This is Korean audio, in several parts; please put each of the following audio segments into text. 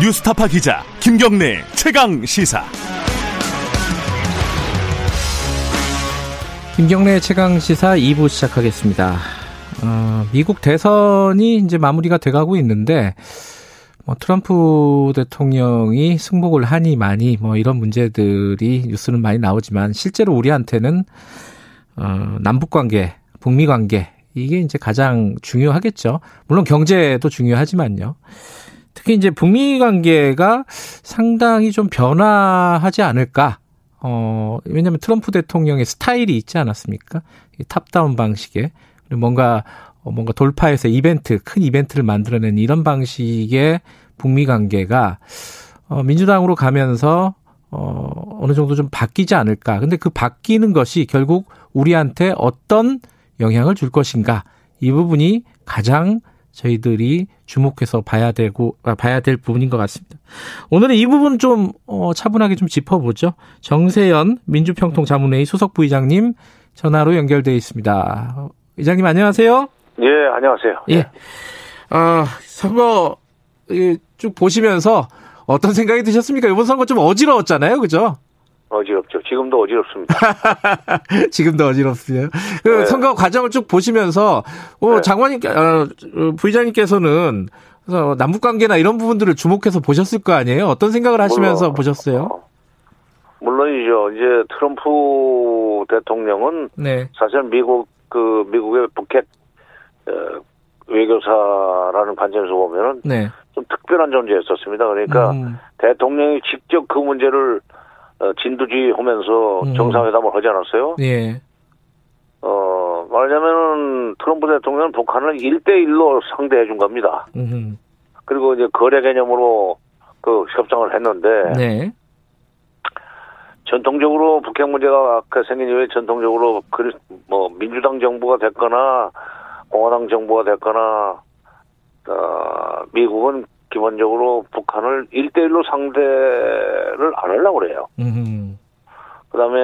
뉴스타파 기자 김경래 최강 시사. 김경래 최강 시사 2부 시작하겠습니다. 어, 미국 대선이 이제 마무리가 돼가고 있는데 뭐 트럼프 대통령이 승복을 하니 많이 뭐 이런 문제들이 뉴스는 많이 나오지만 실제로 우리한테는 어, 남북 관계, 북미 관계 이게 이제 가장 중요하겠죠. 물론 경제도 중요하지만요. 특히 이제 북미 관계가 상당히 좀 변화하지 않을까. 어, 왜냐면 트럼프 대통령의 스타일이 있지 않았습니까? 탑다운 방식의 뭔가 어, 뭔가 돌파해서 이벤트, 큰 이벤트를 만들어낸 이런 방식의 북미 관계가 어, 민주당으로 가면서 어, 어느 정도 좀 바뀌지 않을까. 근데 그 바뀌는 것이 결국 우리한테 어떤 영향을 줄 것인가. 이 부분이 가장 저희들이 주목해서 봐야 되고 아, 봐야 될 부분인 것 같습니다. 오늘은 이 부분 좀 어, 차분하게 좀 짚어보죠. 정세연 민주평통 자문회의 소속 부의장님 전화로 연결돼 있습니다. 의장님 안녕하세요. 예, 안녕하세요. 예. 아, 선거 쭉 보시면서 어떤 생각이 드셨습니까? 이번 선거 좀 어지러웠잖아요, 그죠? 어지럽죠. 지금도 어지럽습니다. 지금도 어지럽어요. 그 네. 선거 과정을 쭉 보시면서 어, 네. 장관님, 어, 부의장님께서는 그래서 남북 관계나 이런 부분들을 주목해서 보셨을 거 아니에요? 어떤 생각을 하시면서 물론, 보셨어요? 어, 물론이죠. 이제 트럼프 대통령은 네. 사실 미국 그 미국의 북핵 어, 외교사라는 관점에서 보면은 네. 좀 특별한 존재였었습니다. 그러니까 음. 대통령이 직접 그 문제를 어, 진두지 하면서 음. 정상회담을 하지 않았어요? 예. 어, 말하자면은 트럼프 대통령은 북한을 1대1로 상대해 준 겁니다. 음. 그리고 이제 거래 개념으로 그 협상을 했는데. 네. 전통적으로 북핵 문제가 아까 생긴 이후에 전통적으로 그, 뭐, 민주당 정부가 됐거나, 공화당 정부가 됐거나, 어, 미국은 기본적으로 북한을 1대1로 상대를 안 하려고 그래요. 그 다음에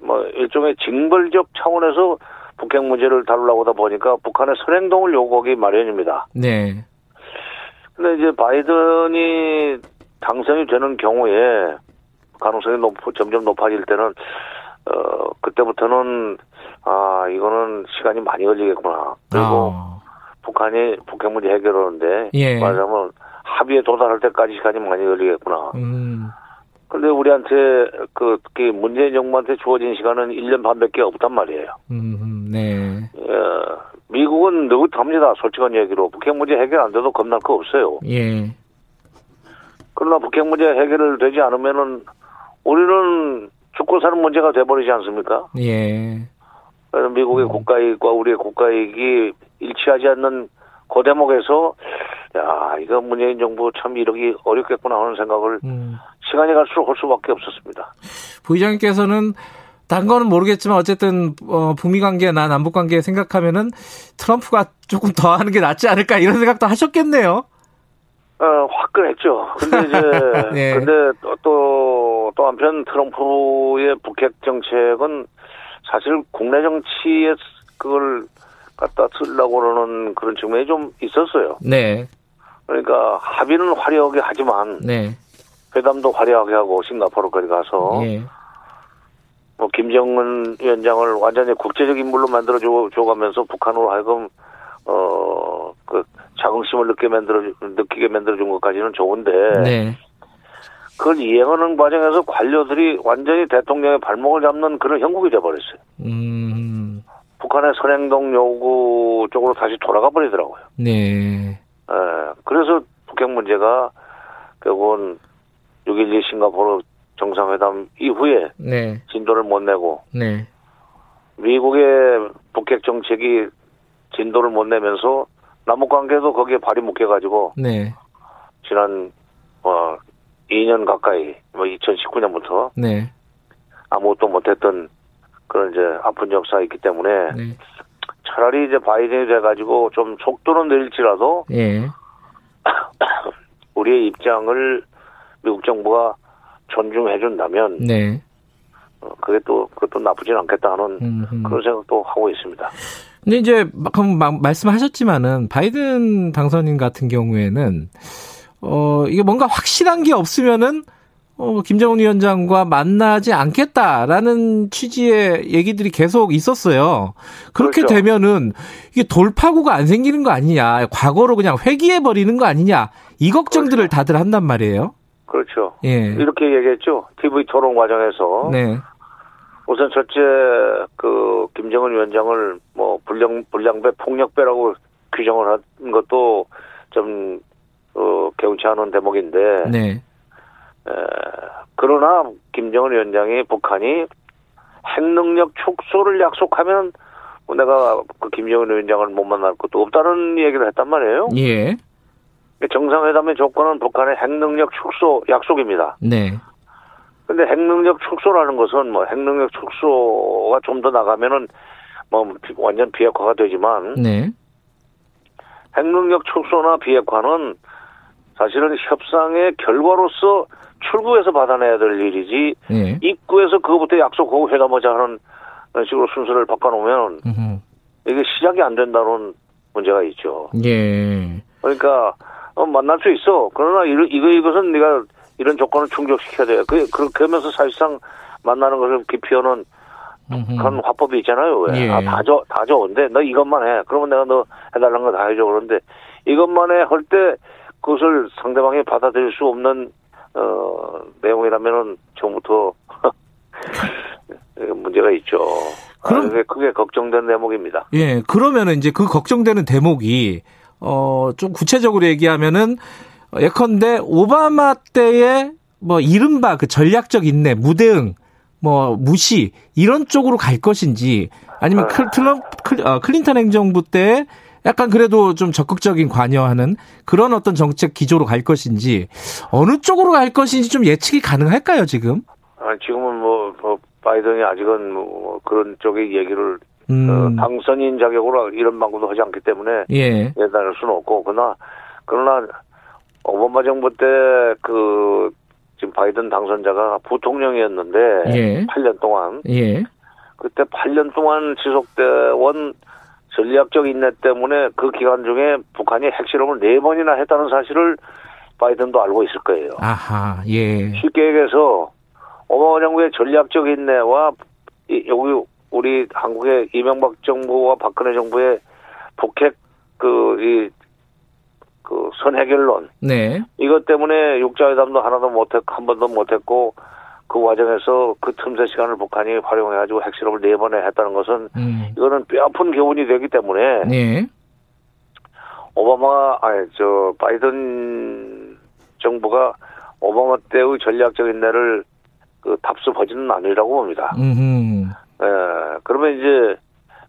뭐 일종의 징벌적 차원에서 북핵 문제를 다루려고 하다 보니까 북한의 선행동을 요구하기 마련입니다. 네. 근데 이제 바이든이 당선이 되는 경우에 가능성이 높, 점점 높아질 때는 어 그때부터는 아 이거는 시간이 많이 걸리겠구나. 그리고 어. 북한이 북핵 문제 해결하는데 예. 말하자면 합의에 도달할 때까지 시간이 많이 걸리겠구나. 음. 근데 우리한테 그 특히 문재인 정부한테 주어진 시간은 1년 반밖에 없단 말이에요. 음, 네. 예, 미국은 느긋합니다. 솔직한 얘기로 북핵 문제 해결 안 돼도 겁날 거 없어요. 예. 그러나 북핵 문제 해결되지 않으면은 우리는 죽고 사는 문제가 돼버리지 않습니까? 예. 그래서 미국의 음. 국가이익과 우리의 국가이익이 일치하지 않는 그 대목에서 야 이거 문재인 정부 참 이러기 어렵겠구나 하는 생각을 음. 시간이 갈수록 할 수밖에 없었습니다. 부의장님께서는 단 거는 모르겠지만 어쨌든 어, 북미 관계나 남북 관계 생각하면은 트럼프가 조금 더 하는 게 낫지 않을까 이런 생각도 하셨겠네요. 어, 화끈했죠. 근데 이제 네. 근데 또 또 또 한편 트럼프의 북핵 정책은 사실 국내 정치에 그걸 갖다 쓰려고 그러는 그런 측면이 좀 있었어요. 네. 그러니까 합의는 화려하게 하지만 네. 회담도 화려하게 하고 싱가포르까지 가서 네. 뭐 김정은 위원장을 완전히 국제적 인물로 만들어 줘, 줘가면서 북한으로 하여금 어그 자긍심을 느끼게 만들어 느끼게 만들어 준 것까지는 좋은데 네. 그걸 이행하는 과정에서 관료들이 완전히 대통령의 발목을 잡는 그런 형국이 돼버렸어요. 음. 북한의 선행동 요구 쪽으로 다시 돌아가 버리더라고요. 네. 예, 그래서 북핵 문제가 결국은 6.12 싱가포르 정상회담 이후에 네. 진도를 못 내고 네. 미국의 북핵 정책이 진도를 못 내면서 남북 관계도 거기에 발이 묶여가지고 네. 지난 어 2년 가까이 뭐 2019년부터 네. 아무것도 못했던 그런 이제 아픈 역사가 있기 때문에 네. 차라리 이제 바이든이 돼가지고 좀 속도는 내릴지라도 예. 우리의 입장을 미국 정부가 존중해준다면 네. 어, 그게 또 그것도 나쁘진 않겠다 하는 음흠. 그런 생각도 하고 있습니다. 근데 이제 막 말씀하셨지만은 바이든 당선인 같은 경우에는 어, 이게 뭔가 확실한 게 없으면은 어, 김정은 위원장과 만나지 않겠다라는 취지의 얘기들이 계속 있었어요. 그렇게 그렇죠. 되면은 이게 돌파구가 안 생기는 거 아니냐. 과거로 그냥 회귀해 버리는 거 아니냐. 이 걱정들을 그렇죠. 다들 한단 말이에요. 그렇죠. 예. 이렇게 얘기했죠. TV 토론 과정에서. 네. 우선 첫째 그 김정은 위원장을 뭐 불량 불량배 폭력배라고 규정을 한 것도 좀 어, 개운치 않은 대목인데. 네. 에, 그러나 김정은 위원장이 북한이 핵 능력 축소를 약속하면 뭐 내가 그 김정은 위원장을 못 만날 것도 없다는 얘기를 했단 말이에요. 예. 정상회담의 조건은 북한의 핵 능력 축소 약속입니다. 네. 근데 핵 능력 축소라는 것은 뭐 핵 능력 축소가 좀 더 나가면은 뭐 완전 비핵화가 되지만 네. 핵 능력 축소나 비핵화는 사실은 협상의 결과로서 출구에서 받아내야 될 일이지 네. 입구에서 그거부터 약속하고 회담하자 하는 식으로 순서를 바꿔놓으면 음흠. 이게 시작이 안 된다는 문제가 있죠. 예. 그러니까 어, 만날 수 있어. 그러나 이 거 이것은 네가 이런 조건을 충족시켜야 돼. 그, 그렇게 하면서 사실상 만나는 것을 기피하는 그런 화법이 있잖아요. 왜? 예. 아, 다 줘, 다 좋은데, 너 이것만 해. 그러면 내가 너 해달라는 거 다 해줘. 그런데 이것만 해. 할 때 그것을 상대방이 받아들일 수 없는, 어, 내용이라면은 처음부터 문제가 있죠. 그럼, 아, 그게 걱정된 대목입니다. 예. 그러면은 이제 그 걱정되는 대목이, 어, 좀 구체적으로 얘기하면은 예컨대 오바마 때의 뭐 이른바 그 전략적 인내, 무대응, 뭐 무시 이런 쪽으로 갈 것인지 아니면 클, 트럼, 클, 어, 클린턴 행정부 때 약간 그래도 좀 적극적인 관여하는 그런 어떤 정책 기조로 갈 것인지 어느 쪽으로 갈 것인지 좀 예측이 가능할까요 지금? 아, 지금은 뭐, 뭐 바이든이 아직은 뭐 그런 쪽의 얘기를 음. 어, 당선인 자격으로 이런 방법도 하지 않기 때문에 예. 예단할 수는 없고 그러나 그러나 오바마 정부 때 그 지금 바이든 당선자가 부통령이었는데 예. 8년 동안 예. 그때 8년 동안 지속돼온 전략적 인내 때문에 그 기간 중에 북한이 핵실험을 네 번이나 했다는 사실을 바이든도 알고 있을 거예요. 아하, 예. 쉽게 얘기해서 오바마 정부의 전략적 인내와 여기 우리 한국의 이명박 정부와 박근혜 정부의 북핵 그이 그 선해결론. 네. 이것 때문에 육자회담도 하나도 못했고 한 번도 못했고 그 과정에서 그 틈새 시간을 북한이 활용해가지고 핵실험을 네 번에 했다는 것은 음. 이거는 뼈아픈 교훈이 되기 때문에 네. 오바마 아니 저 바이든 정부가 오바마 때의 전략적 인내를 그 답습하지는 않으리라고 봅니다. 음. 예. 그러면 이제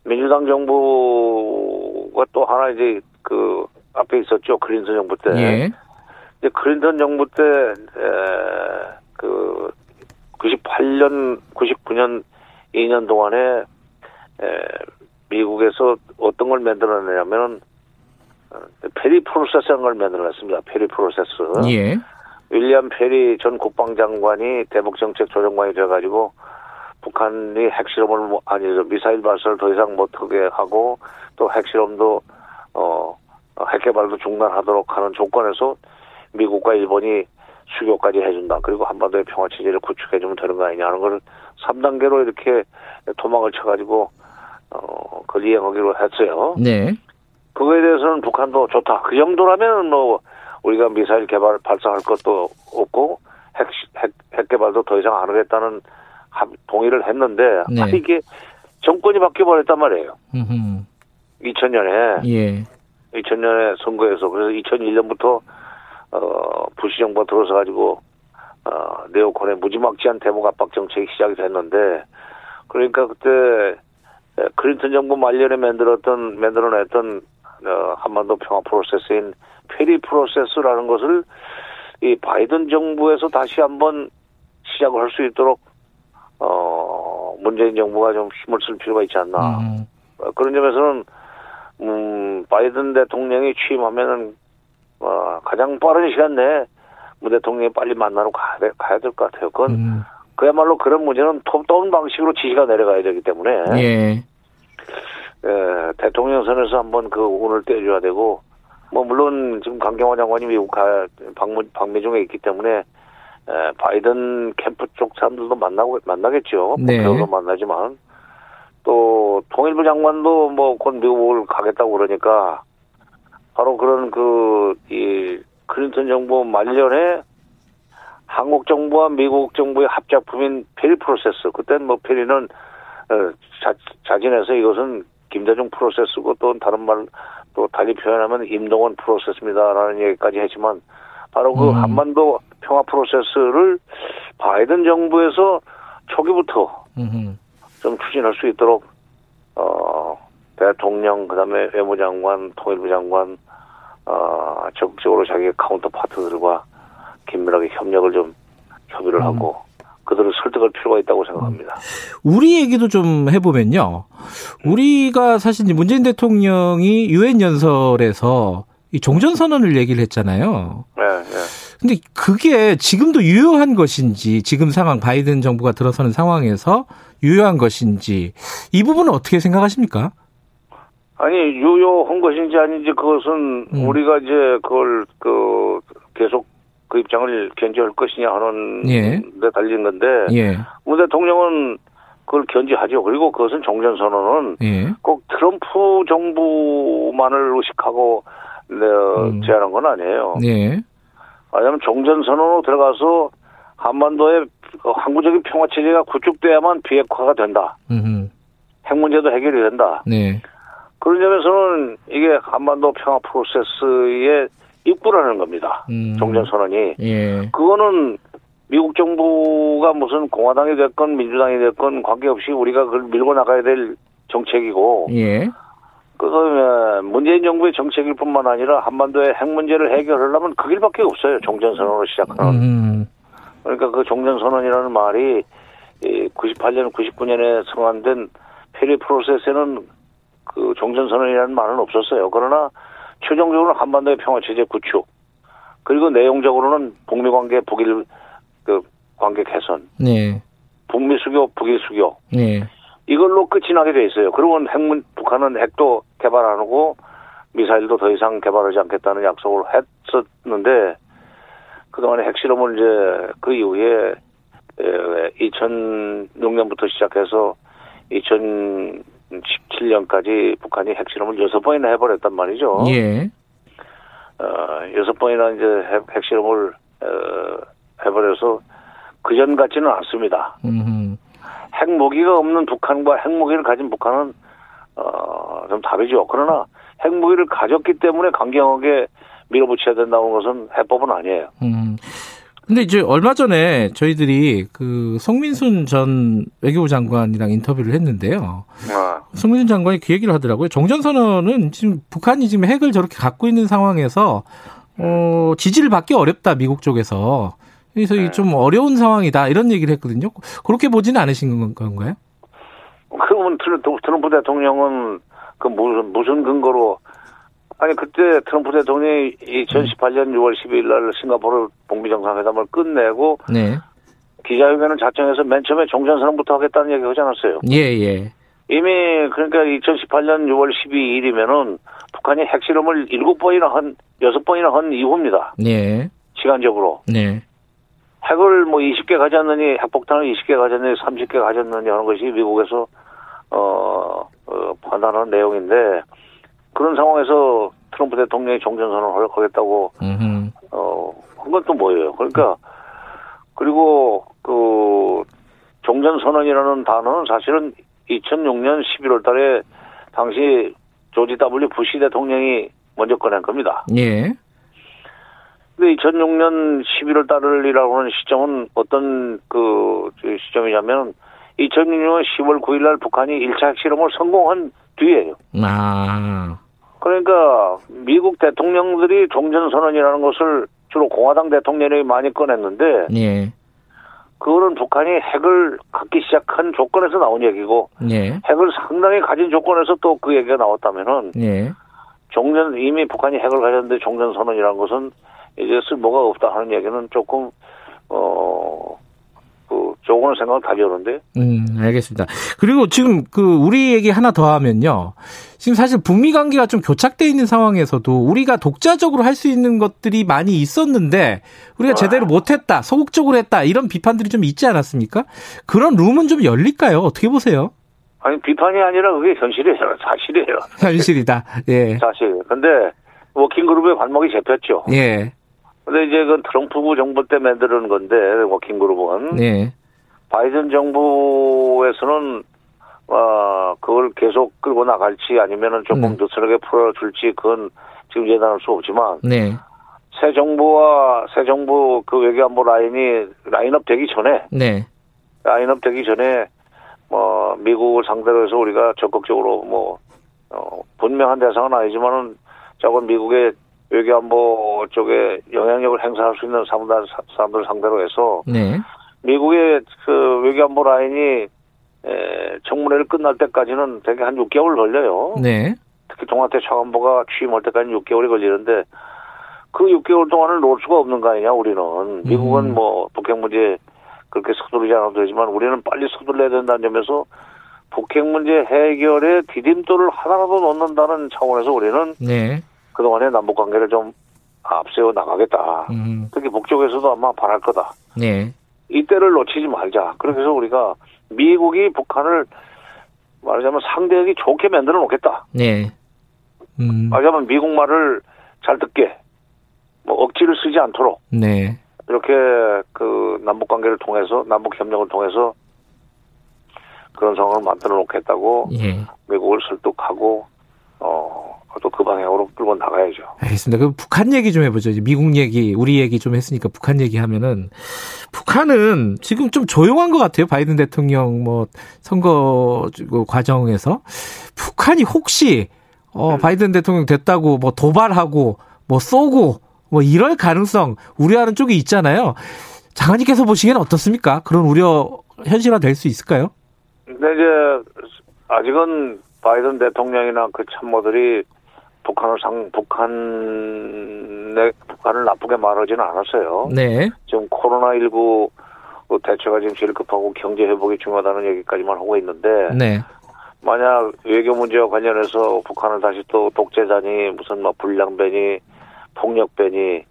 민주당 정부가 또 하나 이제 그 앞에 있었죠. 클린턴 정부 때. 예. 이제 클린턴 정부 때, 에, 그, 98년, 99년 2년 동안에, 에, 미국에서 어떤 걸 만들어내냐면은, 어, 페리 프로세스라는 걸 만들어냈습니다. 페리 프로세스. 예. 윌리엄 페리 전 국방장관이 대북정책 조정관이 돼가지고 북한이 핵실험을 뭐, 아니 미사일 발사를 더 이상 못하게 하고 또 핵실험도 어 핵 개발도 중단하도록 하는 조건에서 미국과 일본이 수교까지 해준다. 그리고 한반도의 평화 체제를 구축해주면 되는 거 아니냐는 걸 3단계로 이렇게 도망을 쳐가지고 어 그걸 이행하기로 했어요. 네. 그거에 대해서는 북한도 좋다. 그 정도라면 뭐 우리가 미사일 개발 발사할 것도 없고 핵, 핵, 핵 개발도 더 이상 안 하겠다는 동의를 했는데 네. 아, 이게 정권이 바뀌어 버렸단 말이에요. 음흠. 2000년에 예. 2000년에 선거에서 그래서 2001년부터 어 부시 정부가 들어서 가지고 어 네오콘의 무지막지한 대목 압박 정책이 시작이 됐는데 그러니까 그때 클린턴 정부 말년에 만들었던 만들어냈던 어, 한반도 평화 프로세스인 페리 프로세스라는 것을 이 바이든 정부에서 다시 한번 시작을 할 수 있도록 어 문재인 정부가 좀 힘을 쓸 필요가 있지 않나 음. 어, 그런 점에서는 음, 바이든 대통령이 취임하면은, 어, 가장 빠른 시간 내에 문 대통령이 빨리 만나러 가야, 돼, 가야 될 것 같아요. 그건, 음. 그야말로 그런 문제는 톱다운 방식으로 지시가 내려가야 되기 때문에. 예. 예, 대통령 선에서 한번 그 운을 떼줘야 되고, 뭐 물론 지금 강경화 장관이 미국 가 방문 방미 중에 있기 때문에 에, 바이든 캠프 쪽 사람들도 만나고 만나겠죠. 네. 도 만나지만 또 통일부 장관도 뭐 곧 미국을 가겠다고 그러니까 바로 그런 그 이 클린턴 정부 말년에 한국 정부와 미국 정부의 합작품인 페리 프로세스 그땐 뭐 페리는 어, 자, 자진해서 이것은 김대중 프로세스고 또 다른 말 또 달리 표현하면 임동원 프로세스입니다라는 얘기까지 했지만 바로 그 음. 한반도 평화 프로세스를 바이든 정부에서 초기부터 음흠. 좀 추진할 수 있도록 어 대통령 그다음에 외무장관 통일부 장관 어 적극적으로 자기 counterpart들과 긴밀하게 협력을 좀 협의를 음. 하고 그들을 설득할 필요가 있다고 생각합니다. 우리 얘기도 좀 해보면요. 우리가 사실 문재인 대통령이 유엔 연설에서 이 종전 선언을 얘기를 했잖아요. 예, 예. 근데 그게 지금도 유효한 것인지 지금 상황 바이든 정부가 들어서는 상황에서 유효한 것인지 이 부분은 어떻게 생각하십니까? 아니 유효한 것인지 아닌지 그것은 음. 우리가 이제 그걸 그 계속 그 입장을 견지할 것이냐 하는 예. 데 달린 건데 예. 문 대통령은 그걸 견지하죠. 그리고 그것은 종전 선언은 예. 꼭 트럼프 정부만을 의식하고 네, 음. 제안한 건 아니에요. 예. 왜냐하면 종전 선언으로 들어가서 한반도의 그 항구적인 평화 체제가 구축돼야만 비핵화가 된다. 음. 핵 문제도 해결이 된다. 네. 그런 점에서는 이게 한반도 평화 프로세스의 입구라는 겁니다. 음. 종전 선언이. 예. 그거는 미국 정부가 무슨 공화당이 됐건 민주당이 됐건 관계없이 우리가 그걸 밀고 나가야 될 정책이고 예. 그다음에 문재인 정부의 정책일 뿐만 아니라 한반도의 핵 문제를 해결하려면 그 길밖에 없어요. 종전선언으로 시작하는. 음. 그러니까 그 종전선언이라는 말이 98년, 99년에 성안된 페리 프로세스에는 그 종전선언이라는 말은 없었어요. 그러나 최종적으로는 한반도의 평화 체제 구축 그리고 내용적으로는 북미 관계 북일 그 관계 개선, 네. 북미 수교, 북일 수교 네. 이걸로 끝이 나게 돼 있어요. 그러면 핵문 북한은 핵도 개발 안 하고 미사일도 더 이상 개발하지 않겠다는 약속을 했었는데 그동안에 핵실험을 이제 그 이후에 2006년부터 시작해서 2017년까지 북한이 핵실험을 여섯 번이나 해버렸단 말이죠. 예. 어, 여섯 번이나 이제 핵, 핵실험을 어, 해버려서 그전 같지는 않습니다. 음. 핵무기가 없는 북한과 핵무기를 가진 북한은 어, 좀 다르죠. 그러나 핵무기를 가졌기 때문에 강경하게 밀어붙여야 된다는 것은 해법은 아니에요. 음. 근데 이제 얼마 전에 저희들이 그 송민순 전 외교부 장관이랑 인터뷰를 했는데요. 어, 송민순 장관이 그 얘기를 하더라고요. 종전선언은 지금 북한이 지금 핵을 저렇게 갖고 있는 상황에서 어, 지지를 받기 어렵다 미국 쪽에서. 그래서 네. 이좀 어려운 상황이다 이런 얘기를 했거든요. 그렇게 보지는 않으신 건가요? 트럼- 트럼프 대통령은 그 무슨 무슨 근거로 아니 그때 트럼프 대통령이 2018년 6월 12일 날 싱가포르 북미 정상회담을 끝내고 네. 기자회견을 자청해서 맨 처음에 종전선언부터 하겠다는 얘기 하지 않았어요. 예, 예. 이미 그러니까 2018년 6월 12일이면은 북한이 핵실험을 7번이나 한 6번이나 한 이후입니다. 네. 시간적으로. 네. 핵을 뭐 20개 가졌느니 핵폭탄을 20개 가졌느니 30개 가졌느니 하는 것이 미국에서 어, 어 판단하는 내용인데 그런 상황에서 트럼프 대통령이 종전선언을 하겠다고 음. 어 그건 또 뭐예요? 그러니까 그리고 그 종전선언이라는 단어는 사실은 2006년 11월 달에 당시 조지 W 부시 대통령이 먼저 꺼낸 겁니다. 예. 근데 2006년 11월 달이라고 하는 시점은 어떤 그 시점이냐면 2006년 10월 9일 날 북한이 1차 핵실험을 성공한 뒤에요. 아. 그러니까 미국 대통령들이 종전 선언이라는 것을 주로 공화당 대통령이 많이 꺼냈는데 예. 그거는 북한이 핵을 갖기 시작한 조건에서 나온 얘기고 예. 핵을 상당히 가진 조건에서 또 그 얘기가 나왔다면은 예. 종전 이미 북한이 핵을 가졌는데 종전 선언이라는 것은 이제 쓸모가 없다 하는 얘기는 조금 어그 저거는 생각 답이 오는데. 음, 알겠습니다. 그리고 지금 그 우리 얘기 하나 더 하면요. 지금 사실 북미 관계가 좀 교착돼 있는 상황에서도 우리가 독자적으로 할 수 있는 것들이 많이 있었는데 우리가 제대로 못했다, 소극적으로 했다 이런 비판들이 좀 있지 않았습니까? 그런 룸은 좀 열릴까요? 어떻게 보세요? 아니 비판이 아니라 그게 현실이에요, 사실이에요. 현실이다. 예. 사실. 근데 워킹그룹의 발목이 잡혔죠. 예. 근데 이제 그 트럼프 정부 때 만드는 건데 워킹그룹은. 예. 바이든 정부에서는 어, 그걸 계속 끌고 나갈지 아니면은 조금 음. 느슨하게 풀어줄지 그건 지금 예단할 수 없지만 네. 새 정부와 새 정부 그 외교안보 라인이 라인업 되기 전에 네. 라인업 되기 전에 뭐 미국을 상대로 해서 우리가 적극적으로 뭐 어, 분명한 대상은 아니지만은 저건 미국의 외교안보 쪽에 영향력을 행사할 수 있는 사람들, 사람들 상대로 해서 네. 미국의 그 외교안보 라인이 에, 청문회를 끝날 때까지는 되게 한 6개월 걸려요. 네. 특히 동아태 차관보가 취임할 때까지 6개월이 걸리는데 그 6개월 동안을 놓을 수가 없는 거 아니냐 우리는 미국은 음. 뭐 북핵 문제 그렇게 서두르지 않아도 되지만 우리는 빨리 서둘러야 된다는 점에서 북핵 문제 해결에 디딤돌을 하나라도 놓는다는 차원에서 우리는 네. 그동안의 남북 관계를 좀 앞세워 나가겠다. 음. 특히 북쪽에서도 아마 바랄 거다. 네. 이때를 놓치지 말자. 해서 우리가 미국이 북한을 말하자면 상대하기 좋게 만들어 놓겠다. 네. 음. 말하자면 미국 말을 잘 듣게 뭐 억지를 쓰지 않도록. 네. 이렇게 그 남북 관계를 통해서 남북 협력을 통해서 그런 상황을 만들어 놓겠다고 예. 미국을 설득하고 어 또 그 방향으로 끌고 나가야죠. 알겠습니다. 그 북한 얘기 좀 해보죠. 미국 얘기, 우리 얘기 좀 했으니까 북한 얘기 하면은 북한은 지금 좀 조용한 것 같아요. 바이든 대통령 뭐 선거 과정에서 북한이 혹시 어 음. 바이든 대통령 됐다고 뭐 도발하고 뭐 쏘고 뭐 이럴 가능성 우려하는 쪽이 있잖아요. 장관님께서 보시기엔 어떻습니까? 그런 우려 현실화 될 수 있을까요? 근데 이제 아직은 바이든 대통령이나 그 참모들이 북한을 상 북한의 북한을 나쁘게 말하지는 않았어요. 네. 지금 코로나 19 대처가 지금 제일 급하고 경제 회복이 중요하다는 얘기까지만 하고 있는데. 네. 만약 외교 문제와 관련해서 북한을 다시 또 독재자니 무슨 막 불량배니 폭력배니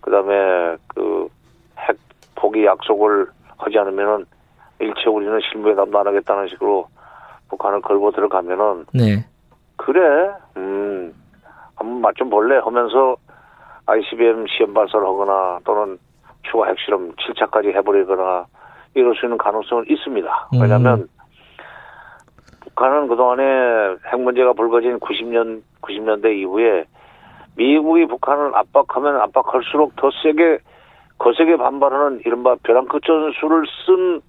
그다음에 그 핵 포기 약속을 하지 않으면은 일체 우리는 실무회담도 안 하겠다는 식으로 북한을 걸고 들어가면은 네. 그래 음 한번 맛 좀 볼래 하면서 ICBM 시험 발사를 하거나 또는 추가 핵실험 7차까지 해버리거나 이럴 수 있는 가능성은 있습니다. 음. 왜냐하면 음. 북한은 그동안에 핵 문제가 불거진 90년 90년대 이후에 미국이 북한을 압박하면 압박할수록 더 세게 거세게 반발하는 이른바 벼랑끝 전술을 쓴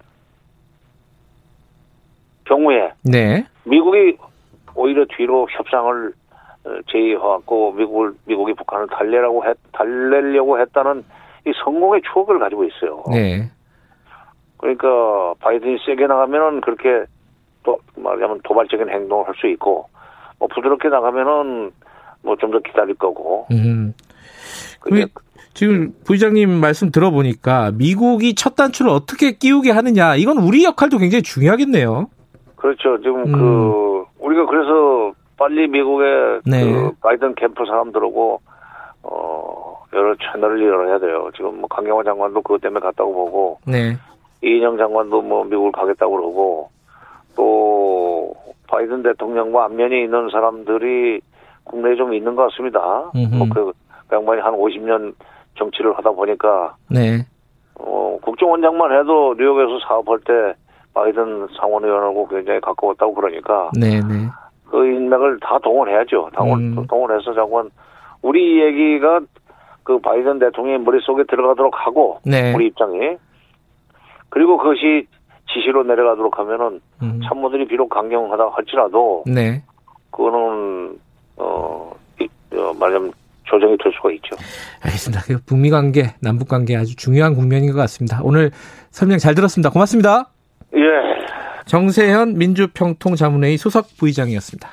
경우에 네. 미국이 오히려 뒤로 협상을 어, 제의해왔고 미국을 미국이 북한을 달래라고 했 달래려고 했다는 이 성공의 추억을 가지고 있어요. 네. 그러니까 바이든이 세게 나가면은 그렇게 또 말하자면 도발적인 행동을 할 수 있고 뭐 부드럽게 나가면은 뭐 좀 더 기다릴 거고. 음. 그 지금 부의장님 말씀 들어보니까 미국이 첫 단추를 어떻게 끼우게 하느냐 이건 우리 역할도 굉장히 중요하겠네요. 그렇죠. 지금 음. 그 우리가 그래서 빨리 미국의 네. 그 바이든 캠프 사람들하고 어 여러 채널을 열어야 돼요. 지금 뭐 강경화 장관도 그것 때문에 갔다고 보고 네. 이인영 장관도 뭐 미국을 가겠다고 그러고 또 바이든 대통령과 안면이 있는 사람들이 국내에 좀 있는 것 같습니다. 뭐그 양반이 한 50년 정치를 하다 보니까 네. 어, 국정원장만 해도 뉴욕에서 사업할 때 바이든 상원 의원하고 굉장히 가까웠다고 그러니까 네네. 네. 그 인맥을 다 동원해야죠. 동원 음. 동원해서 자관 우리 얘기가 그 바이든 대통령의 머릿속에 들어가도록 하고 네. 우리 입장이 그리고 그것이 지시로 내려가도록 하면은 음. 참모들이 비록 강경하다 할지라도 네. 그거는 어, 어 말하자면 조정이 될 수가 있죠. 알겠습니다. 그 북미 관계, 남북 관계 아주 중요한 국면인 것 같습니다. 오늘 설명 잘 들었습니다. 고맙습니다. 예. 정세현 민주평통자문회의 소석 부의장이었습니다.